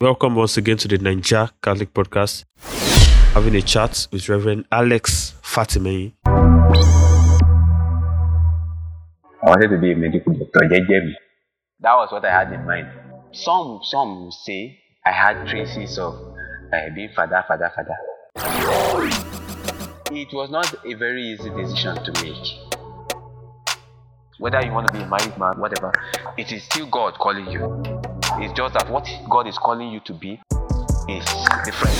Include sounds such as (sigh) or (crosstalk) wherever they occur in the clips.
Welcome once again to the Naija Catholic Podcast. Having a chat with Reverend Alex Fatimei. I wanted to be a medical doctor. That was what I had in mind. Some some say I had traces of uh, being father, father, father. It was not a very easy decision to make. Whether you want to be a married man, whatever, it is still God calling you. It's just that what God is calling you to be is different.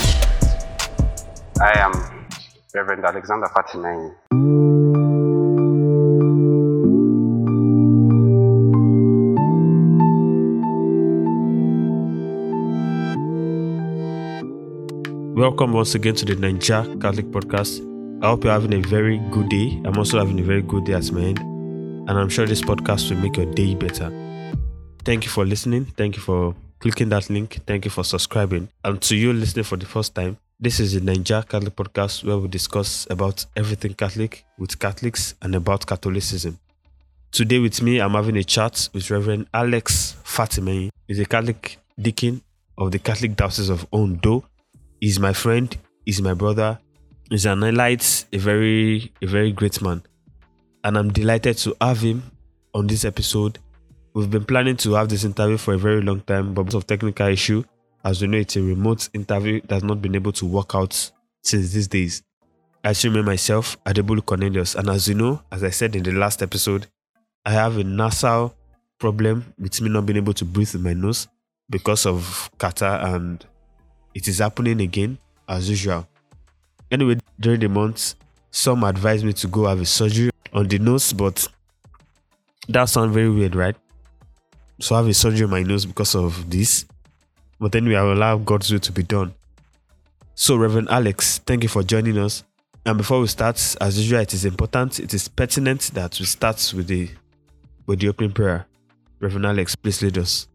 I am Reverend Alexander Fatimei. Welcome once again to the Naija Catholic Podcast. I hope you're having a very good day. I'm also having a very good day at my end, and I'm sure this podcast will make your day better. Thank you for listening. Thank you for clicking that link. Thank you for subscribing. And to you listening for the first time, this is the Naija Catholic Podcast where we discuss about everything Catholic with Catholics and about Catholicism. Today with me, I'm having a chat with Reverend Alex Fatimei. He's a Catholic deacon of the Catholic Diocese of Ondo. He's my friend. He's my brother. He's an elite, a very, a very great man. And I'm delighted to have him on this episode. We've been planning to have this interview for a very long time, but because of technical issue, as we know, it's a remote interview that's not been able to work out since these days. I still remember myself, Adebulu Cornelius, and as you know, as I said in the last episode, I have a nasal problem with me not being able to breathe in my nose because of catarrh, and it is happening again as usual. Anyway, during the month, some advised me to go have a surgery on the nose, but that sounds very weird, right? So I have a surgery on my nose because of this. But then we will allow God's will to be done. So, Reverend Alex, thank you for joining us. And before we start, as usual, it is important, it is pertinent that we start with the with the opening prayer. Reverend Alex, please lead us.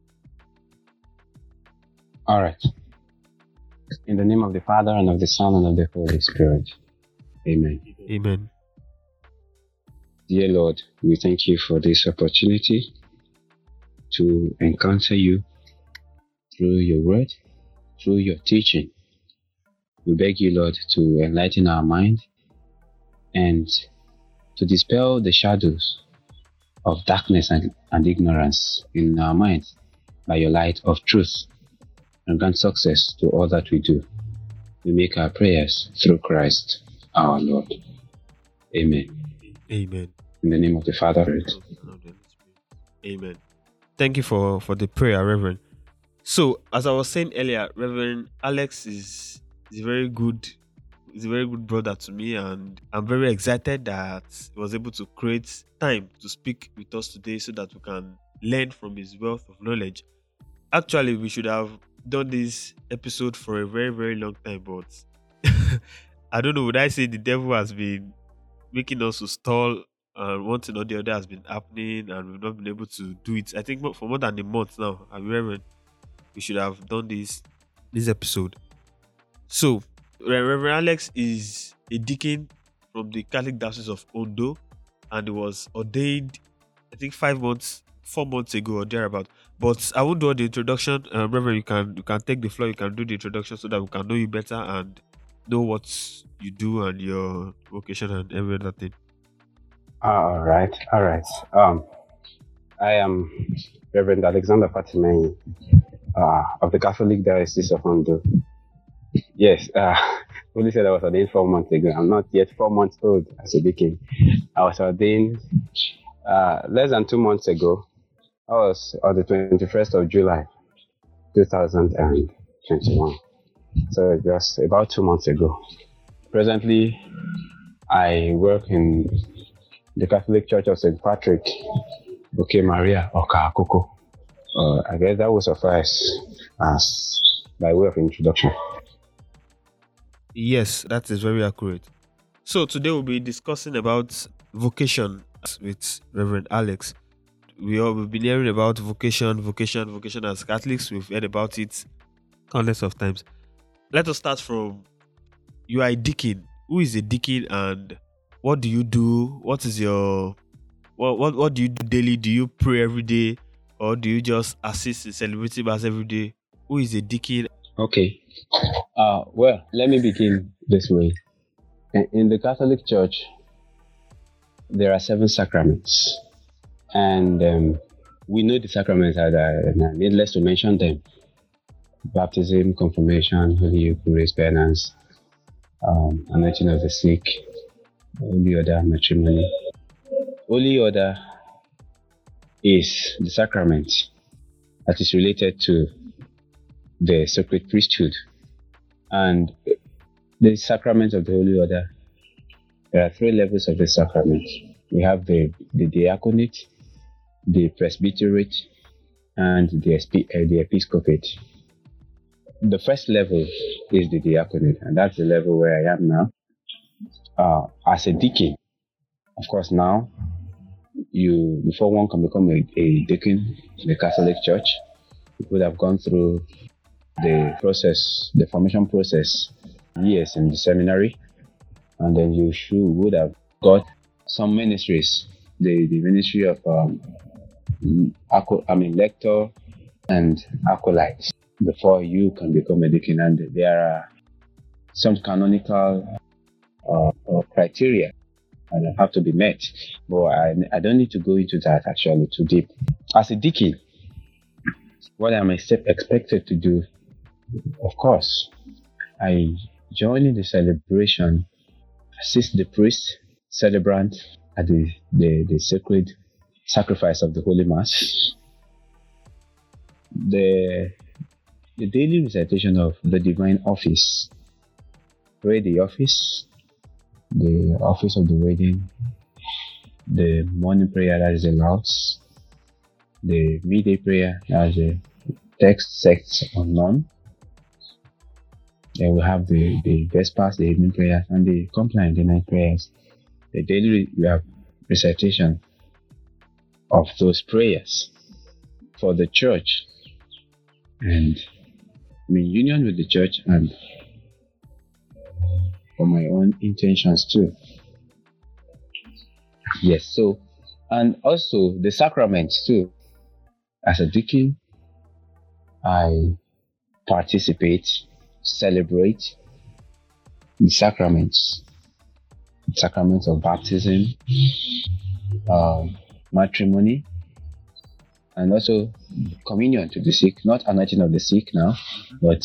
All right. In the name of the Father, and of the Son, and of the Holy Spirit. Amen. Amen. Dear Lord, we thank you for this opportunity to encounter you through your word, through your teaching. We beg you, Lord, to enlighten our mind and to dispel the shadows of darkness and, and ignorance in our minds by your light of truth and grant success to all that we do. We make our prayers through Christ our Lord. Amen. Amen. In the name of the Father. Amen. Thank you for for the prayer, Reverend. So, as I was saying earlier, Reverend Alex is is a very good is a very good brother to me, and I'm very excited that he was able to create time to speak with us today, so that we can learn from his wealth of knowledge. Actually, we should have done this episode for a very very long time, but (laughs) I don't know. Would I say the devil has been making us to stall and one thing or the other has been happening and we've not been able to do it. I think for more than a month now. I Reverend, we should have done this this episode. So, Reverend Alex is a deacon from the Catholic Diocese of Ondo, and was ordained, I think, five months, four months ago or thereabout. But I won't do the introduction. Uh, Reverend, you can you can take the floor. You can do the introduction so that we can know you better and know what you do and your vocation and every other thing. All right, all right. Um, I am Reverend Alexander Fatimei uh, of the Catholic Diocese of Ondo. Yes, uh, (laughs) Holy said I was ordained four months ago. I'm not yet four months old as a deacon. I was ordained uh, less than two months ago. I was on the 21st of July, 2021. So just about two months ago. Presently, I work in the Catholic Church of St. Patrick, Okay Maria Oka-Akoko. Uh, I guess that will suffice as by way of introduction. Yes, that is very accurate. So today we'll be discussing about vocation with Reverend Alex. We all we've been hearing about vocation, vocation, vocation as Catholics. We've heard about it countless of times. Let us start from you are a deacon. Who is a deacon and what do you do? What is your what what, what do you do daily? Do you pray every day or do you just assist in celebrating mass every day? who is a deacon? Okay. Uh, well, let me begin this way. In the Catholic Church, there are seven sacraments, and um, we know the sacraments are needless to mention them baptism, confirmation, Holy Eucharist, penance, um, anointing of the sick, Holy Order, matrimony. Holy Order is the sacrament that is related to the sacred priesthood. And the sacrament of the Holy Order, there are three levels of the sacrament. We have the, the diaconate, the presbyterate, and the, uh, the episcopate. The first level is the diaconate, and that's the level where I am now. Uh, as a deacon, of course, now you before one can become a, a deacon in the Catholic Church, you would have gone through the process, the formation process, years in the seminary, and then you should would have got some ministries, the, the ministry of um, I mean lector and acolytes before you can become a deacon, and there are some canonical uh, uh, criteria that have to be met. But I, I don't need to go into that actually too deep. As a deacon, what am I expected to do? Of course, I join in the celebration, assist the priest, celebrant at the, the, the sacred sacrifice of the Holy Mass. The, the daily recitation of the divine office. Pray the office, the office of the reading, the morning prayer that is allowed, the midday prayer as a Terce Sext, or none. Then we have the, the Vespers, the evening prayers, and the compline, the night prayers. The daily we have recitation of those prayers for the church and in union with the church and for my own intentions too. Yes, so and also the sacraments too. As a deacon, I participate, celebrate the sacraments, the sacraments of baptism, uh, matrimony, and also communion to the sick, not anointing of the sick now, but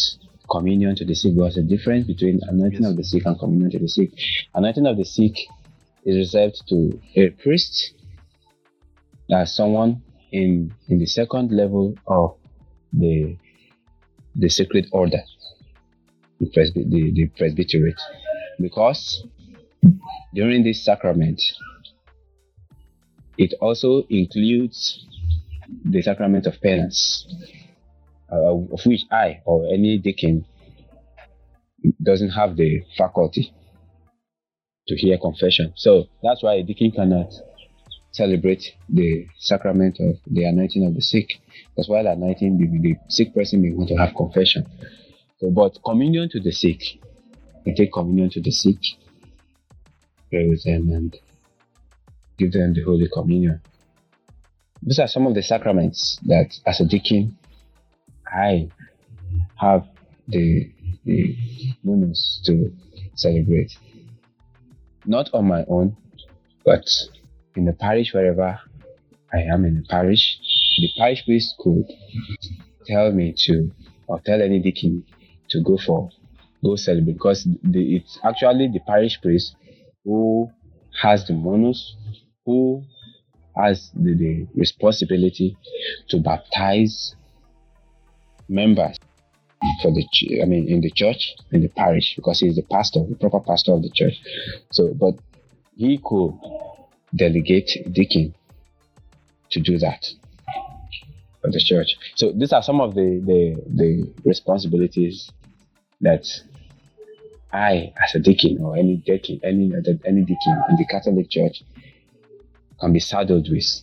communion to the sick. There's a difference between anointing yes. of the sick and communion to the sick. Anointing of the sick is reserved to a priest, as someone in in the second level of the the sacred order, the, presby- the, the presbyterate, because during this sacrament, it also includes the sacrament of penance, uh, of which I or any deacon doesn't have the faculty to hear confession. So that's why a deacon cannot celebrate the sacrament of the anointing of the sick. Because while anointing, the, the sick person may want to have confession. So, but communion to the sick, we take communion to the sick, pray with them, and give them the Holy Communion. These are some of the sacraments that, as a deacon, I have the, the moments to celebrate. Not on my own, but in the parish wherever I am in the parish, the parish priest could tell me to, or tell any deacon to go for, go celebrate, because the, it's actually the parish priest who has the munus, who has the, the responsibility to baptize members for the I mean in the church in the parish because he's the pastor the proper pastor of the church so but he could delegate deacon to do that for the church so these are some of the the, the responsibilities that I as a deacon or any deacon any any deacon in the Catholic Church can be saddled with.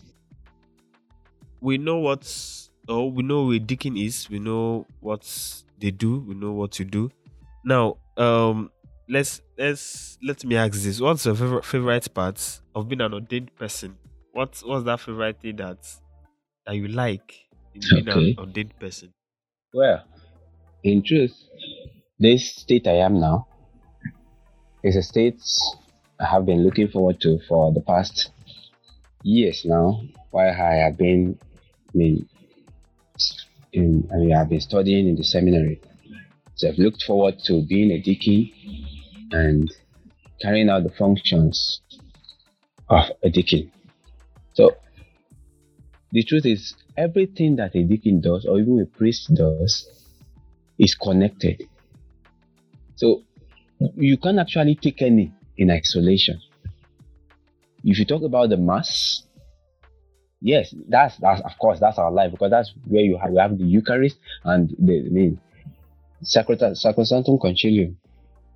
We know what's or we know where deacon is. We know what they do. We know what to do. Now, um, let's let's let me ask this: What's your favorite favorite part of being an ordained person? What's what's that favorite thing that that you like in being okay. an ordained person? Well, in truth, this state I am now is a state I have been looking forward to for the past years now, while I have been, I mean, in, I mean, I've been studying in the seminary. So I've looked forward to being a deacon and carrying out the functions of a deacon. So the truth is, everything that a deacon does, or even a priest does, is connected. So you can't actually take any in isolation. If you talk about the mass, yes, that's that's of course that's our life because that's where you have we have the Eucharist and the I mean Sacrosanctum Concilium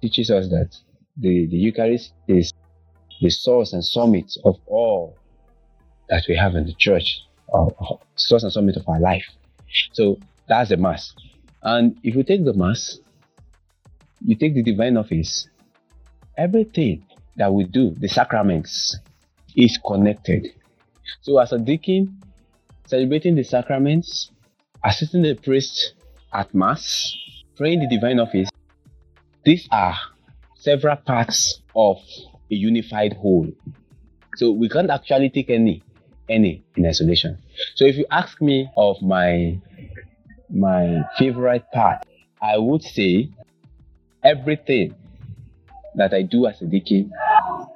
teaches us that the, the Eucharist is the source and summit of all that we have in the church, or source and summit of our life. So that's the Mass. And if you take the Mass, you take the divine office, everything that we do, the sacraments, is connected. So as a deacon, celebrating the sacraments, assisting the priest at Mass, praying the divine office, these are several parts of a unified whole. So we can't actually take any any in isolation. So if you ask me of my my favorite part, I would say everything that I do as a deacon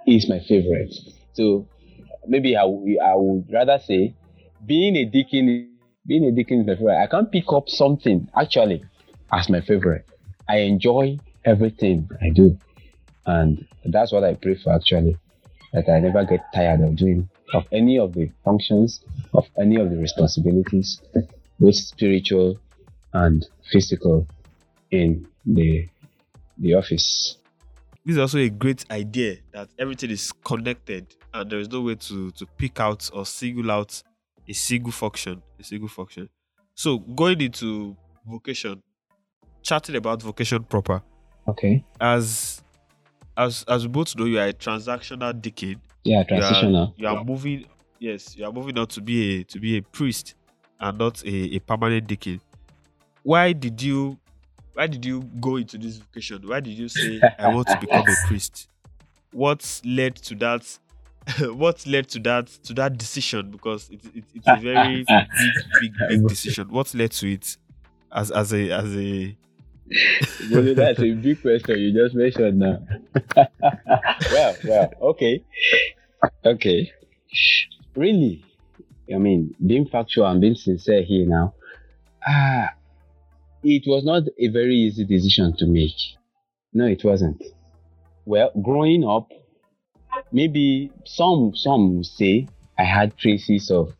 is my favorite. So maybe I, I would rather say being a deacon being a deacon is my favorite. I can't pick up something actually as my favorite. I enjoy everything I do. And that's what I pray for actually. That I never get tired of doing of any of the functions, of any of the responsibilities, both spiritual and physical in the the office. This is also a great idea that everything is connected and there is no way to to pick out or single out a single function. A single function. So going into vocation, chatting about vocation proper. Okay. As as as we both know, you are a transactional deacon. Yeah, transitional. You are, you are moving. Yes, you are moving on to be a to be a priest and not a, a permanent deacon. Why did you why did you go into this vocation? Why did you say (laughs) I want to become a priest? What led to that? (laughs) what led to that to that decision? Because it, it, it's a very (laughs) big, big, big decision. What led to it as as a as a (laughs) well, that's a big question you just mentioned now. well, well, okay. Okay. Really? I mean, being factual and being sincere here now, ah, it was not a very easy decision to make. No, it wasn't. Well, growing up, maybe some some say I had traces of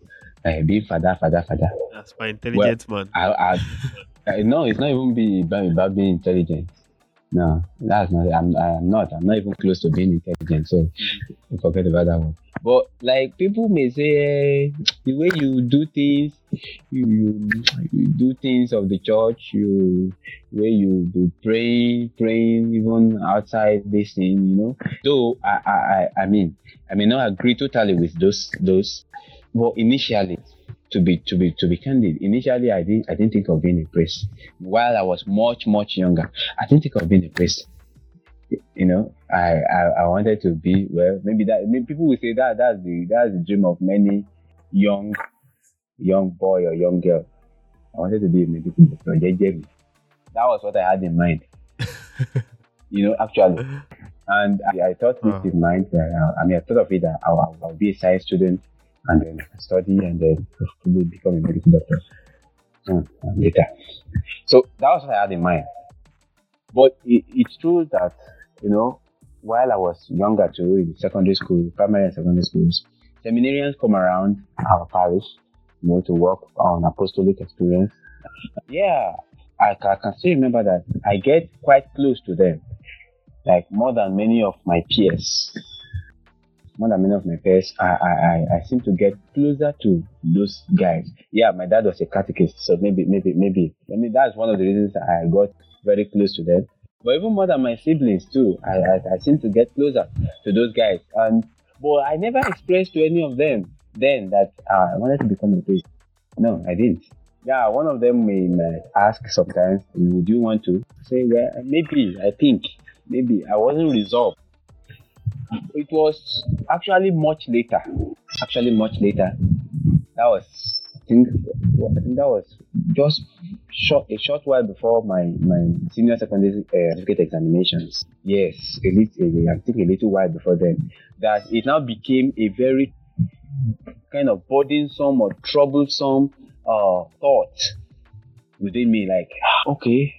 uh, being father, father, father. That's my intelligent well, man. I, I, uh, (laughs) no, it's not even be about being intelligent. No, that's not. I'm, I'm not. I'm not even close to being intelligent. So forget about that one. But like people may say, eh, the way you do things, you, you, you do things of the church, you way you do pray, praying even outside this thing, you know. So I, I, I mean, I may not agree totally with those those, but initially to be to be to be candid, initially I didn't I didn't think of being a priest. While I was much much younger, I didn't think of being a priest. You know, I I, I wanted to be well. Maybe that maybe people will say that that's the that's the dream of many young young boy or young girl. I wanted to be a medical doctor. That was what I had in mind. (laughs) you know, actually. And I, I thought this in mind. Uh, I mean, I thought of it that I'll, I'll be a science student and then study and then become a medical doctor mm, later. So that was what I had in mind. But it, it's true that, you know, while I was younger too, in secondary school, primary and secondary schools, seminarians come around our parish, you know, to work on apostolic experience. Yeah, I, I can still remember that I get quite close to them, like more than many of my peers more than many of my peers, I, I, I seem to get closer to those guys. Yeah, my dad was a catechist, so maybe, maybe, maybe, I mean, that's one of the reasons I got very close to them. But even more than my siblings too, I, I, I seem to get closer to those guys. And but I never expressed to any of them then that uh, I wanted to become a priest. No, I didn't. Yeah, one of them may, may ask sometimes, would you want to? say, well, maybe, I think, maybe. I wasn't resolved. It was actually much later. Actually, much later. That was, I think, I think that was just short, a short while before my, my senior secondary uh, certificate examinations. Yes, a little, I think a little while before then. That it now became a very kind of burdensome or troublesome uh, thought within me. Like, okay,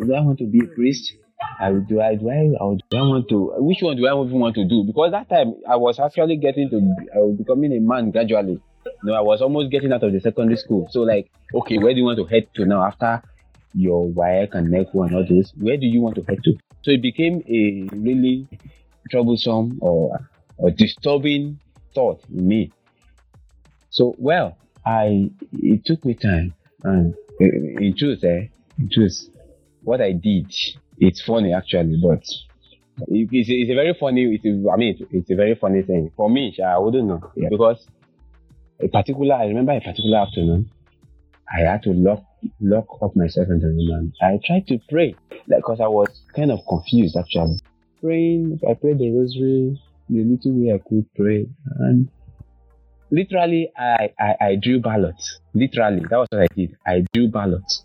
do I want to be a priest? I do I do I do I want to which one do I even want to do? Because that time I was actually getting to I was becoming a man gradually. You know, I was almost getting out of the secondary school. So like, okay, where do you want to head to now after your WAEC and NECO and all this? Where do you want to head to? So it became a really troublesome or or disturbing thought in me. So well, I it took me time and in truth, eh, in truth, what I did, it's funny actually, but it's a, it's a very funny. It's a, I mean, it's, it's, a very funny thing for me. I wouldn't know yeah. because a particular. I remember a particular afternoon, I had to lock lock up myself in the room and I tried to pray, like because I was kind of confused actually. Praying, I prayed the rosary the little way I could pray, and literally, I I, I drew ballots. Literally, that was what I did. I drew ballots.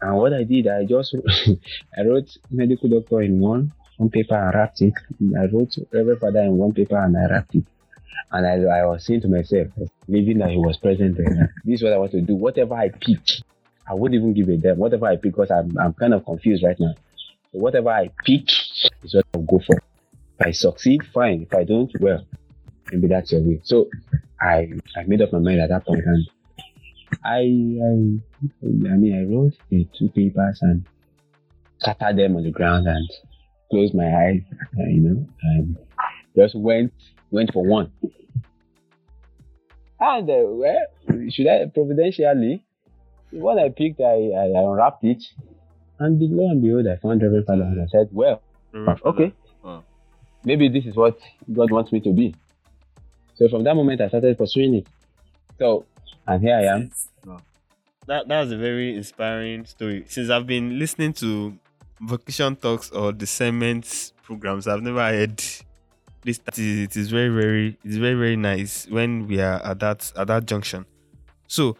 And what I did, I just (laughs) I wrote medical doctor in one one paper and wrapped it. I wrote Reverend Father in one paper and I wrapped it. And I, I was saying to myself, believing that he was present this is what I want to do. Whatever I pick, I wouldn't even give a damn. Whatever I pick, because I'm, I'm kind of confused right now. So whatever I pick is what I'll go for. If I succeed, fine. If I don't, well, maybe that's your way. So I I made up my mind at that point and I, I, I mean, I wrote the two papers and scattered them on the ground and closed my eyes, uh, you know, and just went went for one. And uh, well, should I providentially? What I picked, I, I, I unwrapped it, and lo and behold, I found Reverend Father, and I said, "Well, okay, maybe this is what God wants me to be." So from that moment, I started pursuing it. So and here I am. That that was a very inspiring story. Since I've been listening to vocation talks or discernment programs, I've never heard this. It is very very it's very very nice when we are at that at that junction. So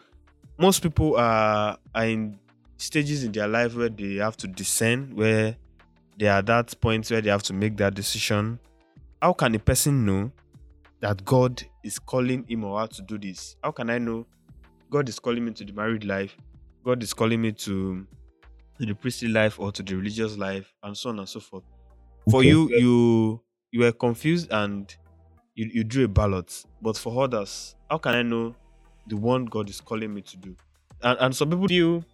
most people are are in stages in their life where they have to discern, where they are at that point where they have to make that decision. How can a person know that God is calling him or her to do this? How can I know God is calling me to the married life, God is calling me to, to the priestly life or to the religious life, and so on and so forth. For okay. you, you you were confused and you, you drew a ballot. But for others, how can I know the one God is calling me to do? And, and some people feel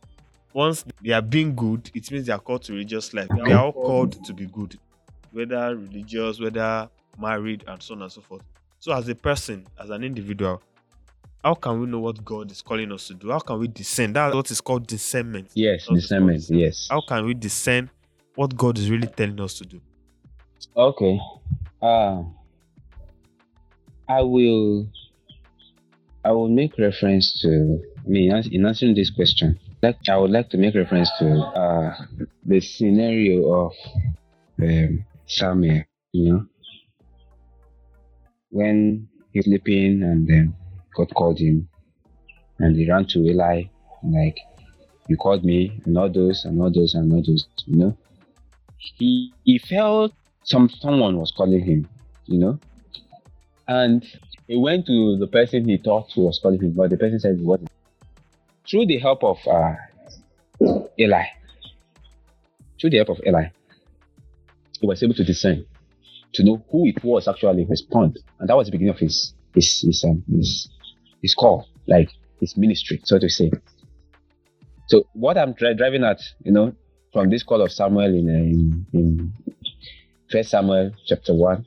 once they are being good, it means they are called to religious life. They are all called to be good, whether religious, whether married, and so on and so forth. So, as a person, as an individual, how can we know what God is calling us to do? How can we discern? That's what is called discernment. Yes, discernment. Yes. How can we discern what God is really telling us to do? Okay. Uh, I will. I will make reference to me in answering this question. Like I would like to make reference to uh, the scenario of um, Samuel. You know, when he's sleeping and then God called him and he ran to Eli, like, you called me, and all those, and all those, and all those, you know. He, he felt some someone was calling him, you know. And he went to the person he thought to was calling him, but the person said he wasn't. Through the help of uh, Eli, through the help of Eli, he was able to discern, to know who it was actually respond, and that was the beginning of his his his, um, his his call, like his ministry, so to say. So what I'm dri- driving at, you know, from this call of Samuel in uh, in, in First Samuel chapter one,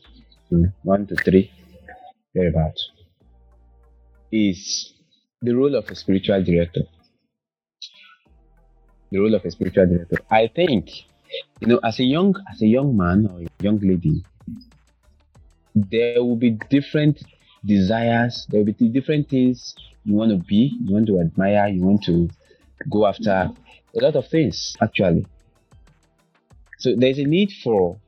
one to three, thereabout, is the role of a spiritual director. The role of a spiritual director. I think, you know, as a young as a young man or a young lady, there will be different desires. There will be different things you want to be, you want to admire, you want to go after a lot of things actually. So there's a need for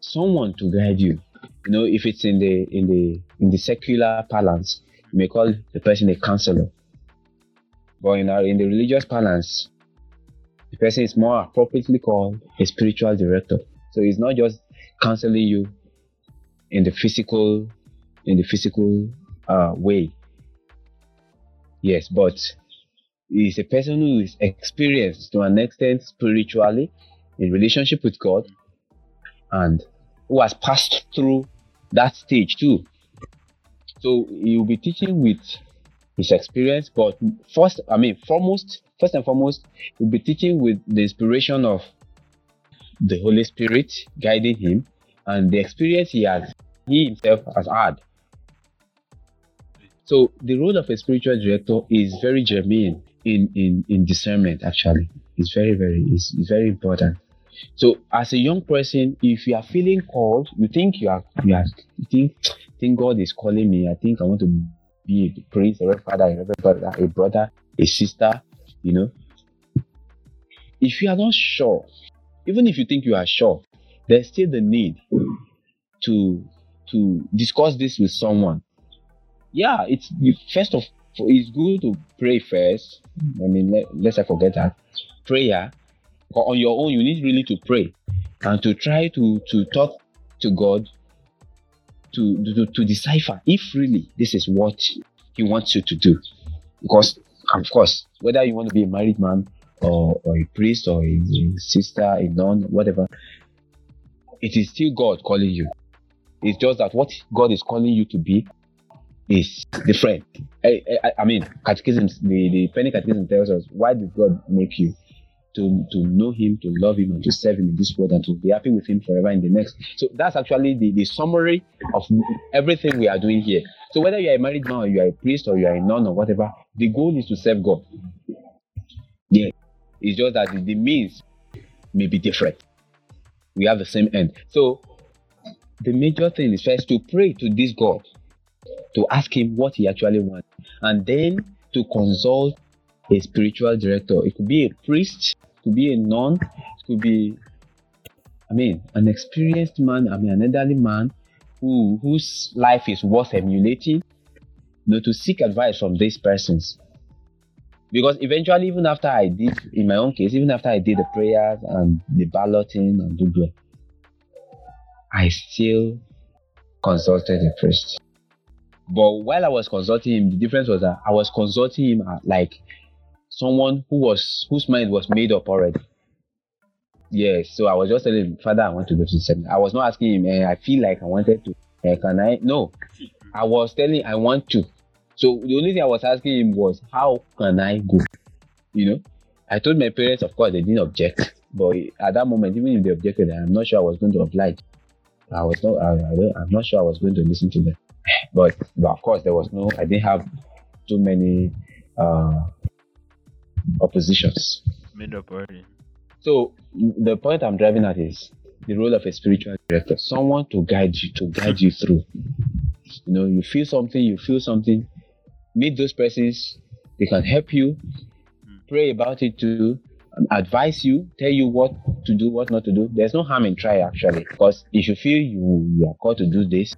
someone to guide you. You know, if it's in the in the in the secular parlance, you may call the person a counselor. But in our in the religious parlance, the person is more appropriately called a spiritual director. So it's not just counseling you in the physical in the physical uh, way. Yes, but is a person who is experienced to an extent spiritually in relationship with God and who has passed through that stage too. So he will be teaching with his experience, but first, I mean, foremost, first and foremost, he'll be teaching with the inspiration of the Holy Spirit guiding him and the experience he has, he himself has had. So the role of a spiritual director is very germane in, in, in discernment actually. It's very, very, it's, very important. So as a young person, if you are feeling called, you think you are you are you think think God is calling me. I think I want to be a priest, a father, a brother, a brother, a sister, you know. If you are not sure, even if you think you are sure, there's still the need to to discuss this with someone. Yeah, it's first of it's good to pray first. Hmm. I mean, let, let's not forget that prayer on your own, you need really to pray and to try to to talk to God to, to, to decipher if really this is what He wants you to do. Because, of course, whether you want to be a married man or, or a priest or a, a sister, a nun, whatever, it is still God calling you. It's just that what God is calling you to be is different. I, I, I mean, catechism, the, the Penny Catechism tells us, why did God make you? to, to know him, to love him, and to serve him in this world, and to be happy with him forever in the next. So that's actually the, the summary of everything we are doing here. So whether you are a married man or you are a priest or you are a nun or whatever, the goal is to serve God. Yeah. It's just that the, the means may be different. We have the same end. So the major thing is first to pray to this God, to ask him what he actually wants, and then to consult a spiritual director. It could be a priest, it could be a nun, it could be, I mean, an experienced man, I mean, an elderly man who whose life is worth emulating. You know, to seek advice from these persons. Because eventually, even after I did, in my own case, even after I did the prayers and the balloting and do I still consulted a priest. But while I was consulting him, the difference was that I was consulting him like someone who was whose mind was made up already. Yes, so I was just telling him, Father, I want to go to the seminar. I was not asking him, eh, I feel like I wanted to. Eh, can I? No, I was telling I want to. So the only thing I was asking him was, how can I go? You know, I told my parents, of course, they didn't object. But at that moment, even if they objected, I'm not sure I was going to oblige. I was not. I, I am not sure I was going to listen to them. But, but of course, there was no. I didn't have too many uh, oppositions. Up already. So the point I'm driving at is the role of a spiritual director, someone to guide you, to guide you through. You know, you feel something, you feel something, meet those persons, they can help you, pray about it too, advise you, tell you what to do, what not to do. There's no harm in try actually, because if you feel you, you are called to do this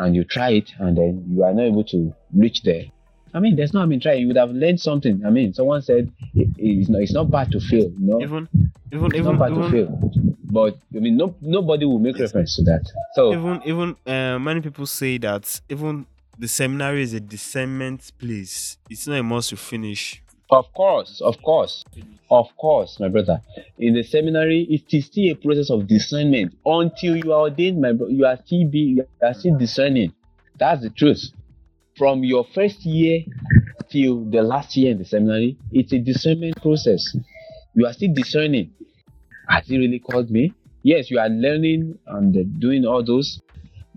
and you try it and then you are not able to reach there, I mean, there's no I mean, try. You would have learned something. I mean, someone said it, it's not it's not bad to fail. No, even even it's even not bad even, to fail. But I mean, no nobody will make reference to that. So even even uh, many people say that even the seminary is a discernment place. It's not a must to finish. Of course, of course, of course, my brother. In the seminary, it is still a process of discernment until you are ordained, my brother. You are still be you are still discerning. That's the truth from your first year till the last year in the seminary, it's a discernment process. You are still discerning. Has he really called me? Yes, you are learning and doing all those,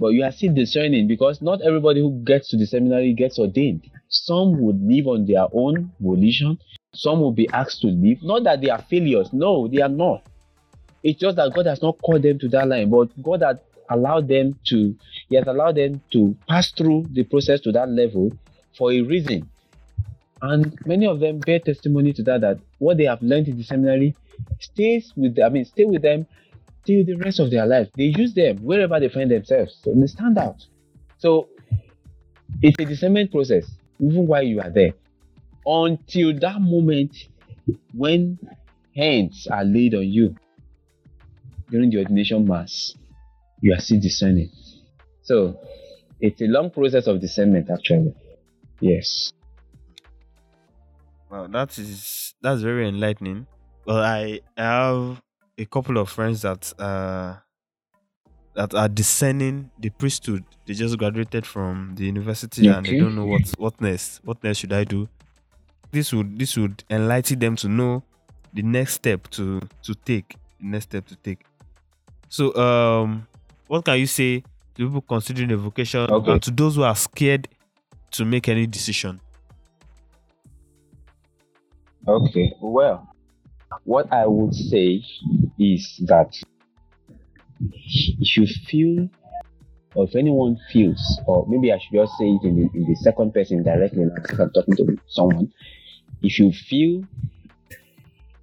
but you are still discerning because not everybody who gets to the seminary gets ordained. Some would live on their own volition. Some will be asked to leave. Not that they are failures. No, they are not. It's just that God has not called them to that line, but God has allowed them to he has allowed them to pass through the process to that level for a reason. And many of them bear testimony to that that what they have learned in the seminary stays with them, I mean stay with them till the rest of their life. They use them wherever they find themselves. So they stand out. So it's a discernment process, even while you are there. Until that moment when hands are laid on you during the ordination mass, you are still discerning. So it's a long process of discernment actually. Yes. Well, that is that's very enlightening. Well, I have a couple of friends that uh that are discerning the priesthood. They just graduated from the university and they don't know what what next. What next should I do? This would this would enlighten them to know the next step to to take. The next step to take. So um what can you say to people considering a vocation Okay. and to those who are scared to make any decision? Okay. Well, what I would say is that if you feel, or if anyone feels, or maybe I should just say it in the, in the second person directly, like if I'm talking to someone, if you feel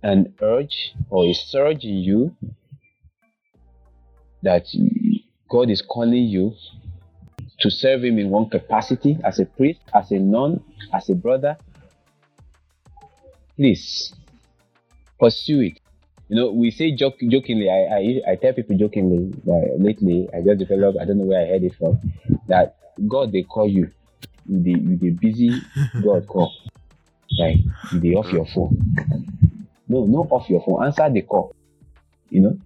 an urge or a surge in you that God is calling you to serve Him in one capacity as a priest, as a nun, as a brother, please pursue it. You know, we say joke, jokingly, I, I, I tell people jokingly that lately I just developed, I don't know where I heard it from, that God, they call you. You the, you the busy (laughs) God call. Like, you dey off your phone. No, no off your phone. Answer the call. You know,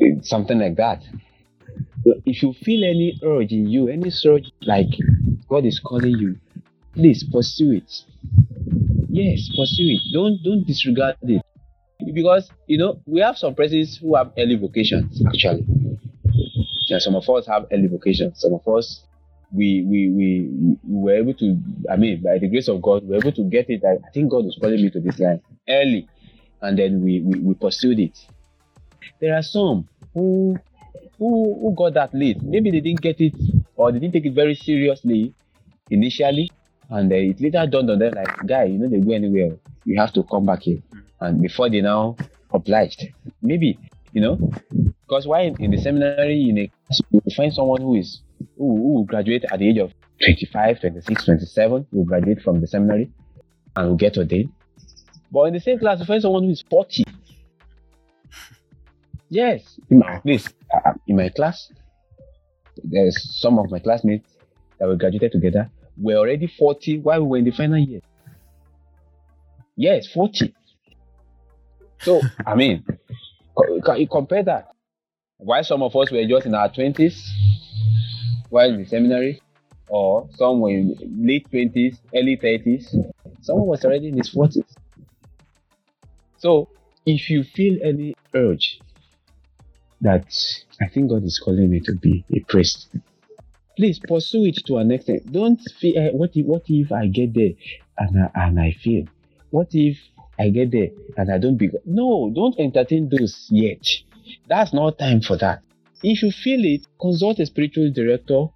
It's something like that. If you feel any urge in you, any surge, like God is calling you, please pursue it. Yes, pursue it. Don't don't disregard it. Because you know, we have some persons who have early vocations actually. And some of us have early vocations. Some of us we we we, we were able to I mean by the grace of God, we were able to get it. I, I think God was calling me to this line early and then we, we, we pursued it. There are some who who who got that late. Maybe they didn't get it or they didn't take it very seriously initially, and uh, it later dawned on them like, guy, you know they go anywhere. You have to come back here. And before they now obliged, maybe you know, because why in, the seminary in a you find someone who is who, who will graduate at the age of 25, 26, 27, will graduate from the seminary and will get ordained. But in the same class, you find someone who is 40. (laughs) Yes, in my, please, uh, in my class, there's some of my classmates that we graduated together were already 40 while we were in the final year. Yes, 40. So, I mean, co- you compare that. While some of us were just in our 20s while in the seminary, or some were in late 20s, early 30s, someone was already in his 40s. So, if you feel any urge that I think God is calling me to be a priest, please pursue it to an extent. Don't eh, what if what if I get there and I, and I fail? What if I get there and I don't be no? Don't entertain those yet. That's not time for that. If you feel it, consult a spiritual director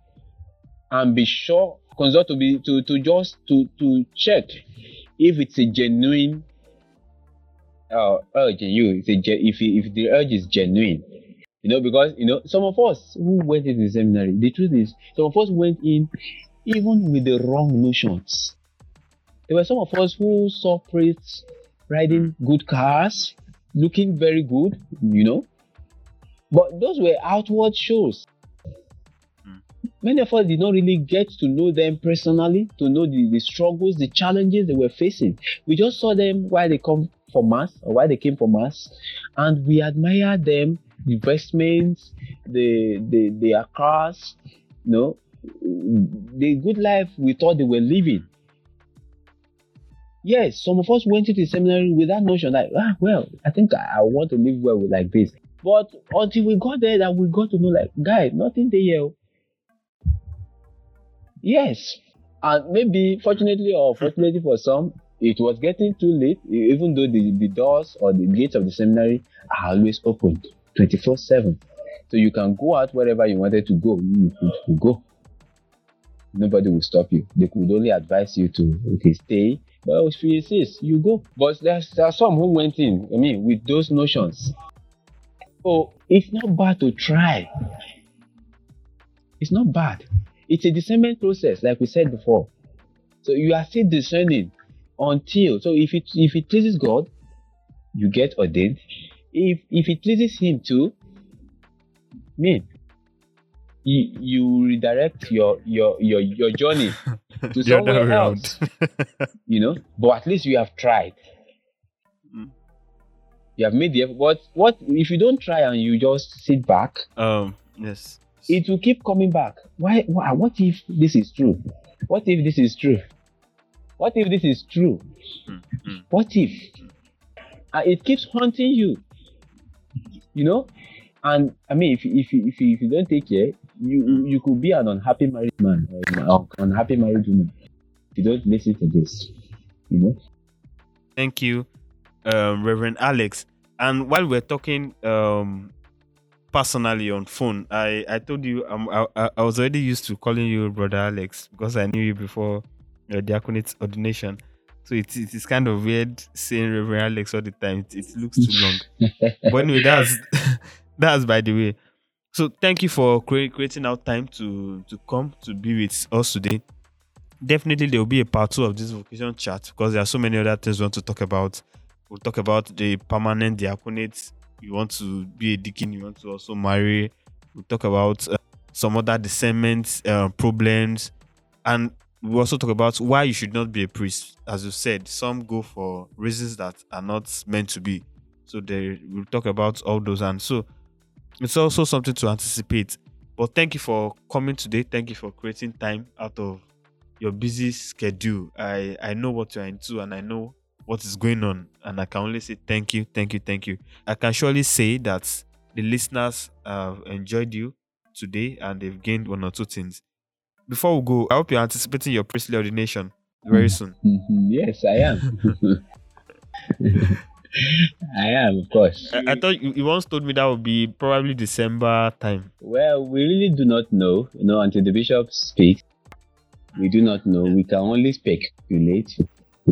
and be sure consult to be to to just to to check if it's a genuine uh, urge in you. It's a if if the urge is genuine, you know, because you know some of us who went into the seminary. The truth is, some of us went in even with the wrong notions. There were some of us who saw priests riding hmm. good cars, looking very good, you know, but those were outward shows. Hmm. Many of us did not really get to know them personally, to know the, the struggles, the challenges they were facing. We just saw them while they come for mass or while they came for mass, and we admired them, the vestments, the the their cars, you know, the good life we thought they were living. Yes, some of us went into the seminary with that notion that ah well, I think I, I want to live well with like this. But until we got there, that we got to know like, guy, nothing there. here. Yes, and maybe fortunately or fortunately for some, it was getting too late. Even though the, the doors or the gates of the seminary are always open, twenty four seven. So you can go out wherever you wanted to go. You could go. Nobody will stop you. They could only advise you to okay stay. But if insist, you go. But there's, there are some who went in. I mean, with those notions. So it's not bad to try. It's not bad. It's a discernment process, like we said before. So you are still discerning until so if it if it pleases God, you get ordained. If if it pleases Him too, mean you, you redirect your your your your journey (laughs) to somewhere else. you know, but at least you have tried. Mm. You have made the effort. But what if you don't try and you just sit back? Um. Yes. It will keep coming back. Why? Why? What if this is true? What if this is true? What if this is true? Mm-hmm. What if? Uh, it keeps haunting you. You know, and I mean, if if if if you don't take care, you you could be an unhappy married man or an unhappy married woman. If you don't listen to this, you know. Thank you, um, Reverend Alex. And while we're talking um, personally on phone, I I told you um, I I was already used to calling you brother Alex because I knew you before your diaconate ordination. So it, it is kind of weird saying Reverend Alex all the time. It, it looks too long. (laughs) but anyway, that's (laughs) that's by the way. So thank you for cre- creating out time to to come to be with us today. Definitely there will be a part two of this vocation chat because there are so many other things we want to talk about. We'll talk about the permanent diaconate. You want to be a deacon. You want to also marry. We'll talk about uh, some other discernment uh, problems, and we also talk about why you should not be a priest. As you said, some go for reasons that are not meant to be. So they will talk about all those, and so it's also something to anticipate. But thank you for coming today. Thank you for creating time out of your busy schedule. I I know what you're into, and I know what is going on, and I can only say thank you, thank you, thank you. I can surely say that the listeners have enjoyed you today, and they've gained one or two things before we go, I hope you're anticipating your priestly ordination very soon. Mm-hmm. Yes, I am. (laughs) I am, of course. I, I thought you, you, once told me that would be probably December time. Well, we really do not know, you know, until the bishop speaks. We do not know. We can only speculate.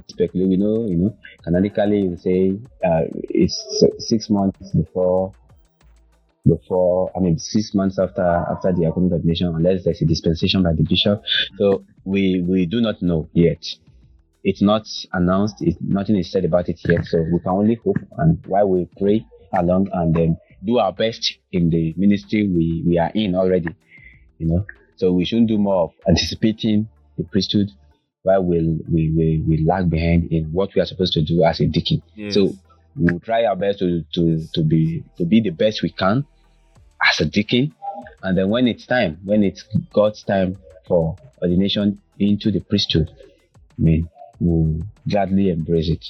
Speculate, we know, you know, canonically, we say uh, it's six months before before, I mean, six months after after the diaconate ordination, unless there's a dispensation by the bishop. So we we do not know yet. It's not announced. It's, nothing is said about it yet. So we can only hope, and while we pray along and then do our best in the ministry we we are in already, you know. So we shouldn't do more of anticipating the priesthood while we we we, we lag behind in what we are supposed to do as a deacon. Yes. So we'll try our best to, to, to be to be the best we can as a deacon. And then when it's time, when it's God's time for ordination into the priesthood, I mean, we'll gladly embrace it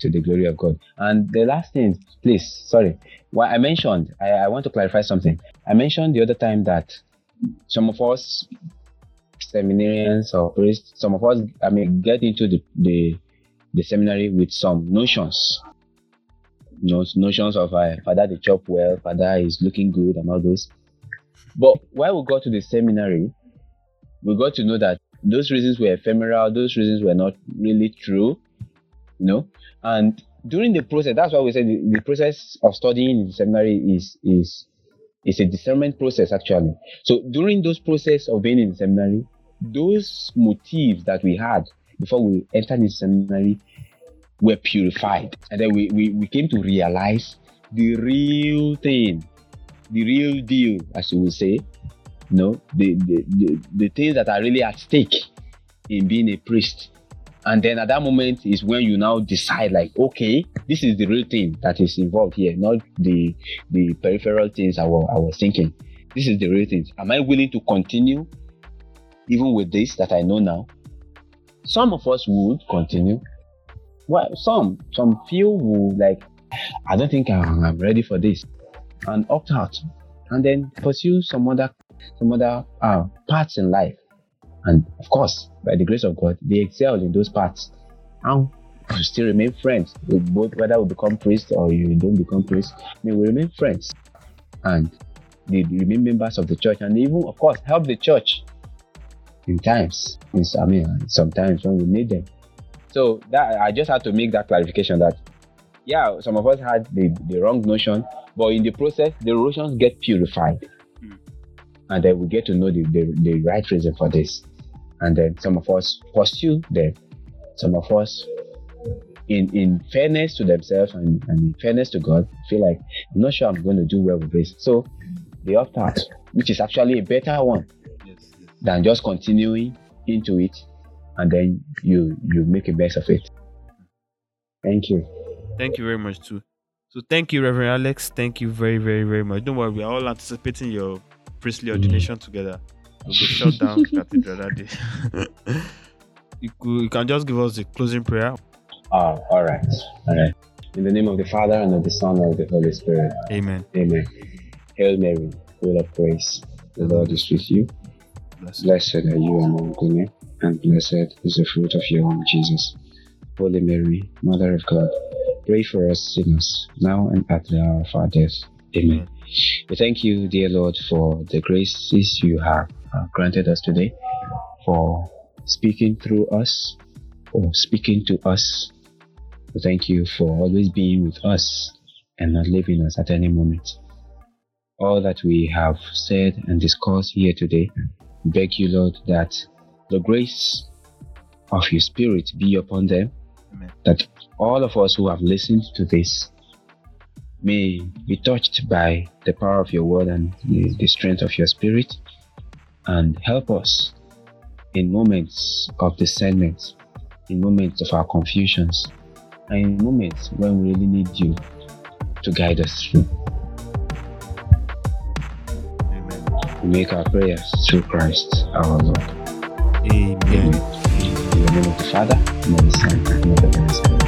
to the glory of God. And the last thing, please, sorry, what I mentioned, I, I want to clarify something. I mentioned the other time that some of us seminarians or priests, some of us, I mean, get into the, the, the seminary with some notions notions of uh, father they chop well, father is looking good, and all those. But while we got to the seminary, we got to know that those reasons were ephemeral, those reasons were not really true, you know. And during the process, that's why we said the, the process of studying in seminary is is is a discernment process actually. So during those process of being in seminary, those motives that we had before we entered the seminary were purified. And then we, we, we came to realize the real thing, the real deal, as you would say, you know, the, the, the, the things that are really at stake in being a priest. And then at that moment is when you now decide, like, okay, this is the real thing that is involved here, not the the peripheral things I was, I was thinking. This is the real thing. Am I willing to continue even with this that I know now? Some of us would continue, well, some some few would like, I don't think I'm, I'm ready for this, and opt out, and then pursue some other some other uh, parts in life. And of course, by the grace of God, they excel in those parts, and we still remain friends. We both, whether we become priests or you don't become priests, I mean, we remain friends. And the, remain members of the church and even, of course, help the church in times. In, I mean, sometimes when we need them. So that I just had to make that clarification that, yeah, some of us had the, the wrong notion, but in the process, the notions get purified. And then we get to know the, the, the right reason for this. And then some of us pursue them. Some of us in in fairness to themselves and, and in fairness to God, feel like I'm not sure I'm going to do well with this. So they opt out, which is actually a better one yes, yes. than just continuing into it and then you you make a mess of it. Thank you. Thank you very much too. So thank you, Reverend Alex. Thank you very, very, very much. Don't worry, we are all anticipating your priestly ordination mm. together. We'll shut (laughs) down cathedral that day. (laughs) you, could, you can just give us the closing prayer. Oh, all right. All right. In the name of the Father, and of the Son, and of the Holy Spirit. Amen. Amen. Hail Mary, full of grace. The Lord is with you. Blessed, Blessed are you among women, and blessed is the fruit of your womb, Jesus. Holy Mary, Mother of God, pray for us sinners, now and at the hour of our death. Amen. We thank you, dear Lord, for the graces you have uh, granted us today, for speaking through us, for speaking to us We thank you for always being with us and not leaving us at any moment. All that we have said and discussed here today, beg you, Lord, that the grace of your Spirit be upon them, Amen. that all of us who have listened to this may be touched by the power of your word and the, the strength of your Spirit, and help us in moments of discernment, in moments of our confusions, and in moments when we really need you to guide us through. Amen. We make our prayers through Christ our Lord. Amen. Amen. In the name of the Father, and of the Son, and of the Holy Spirit.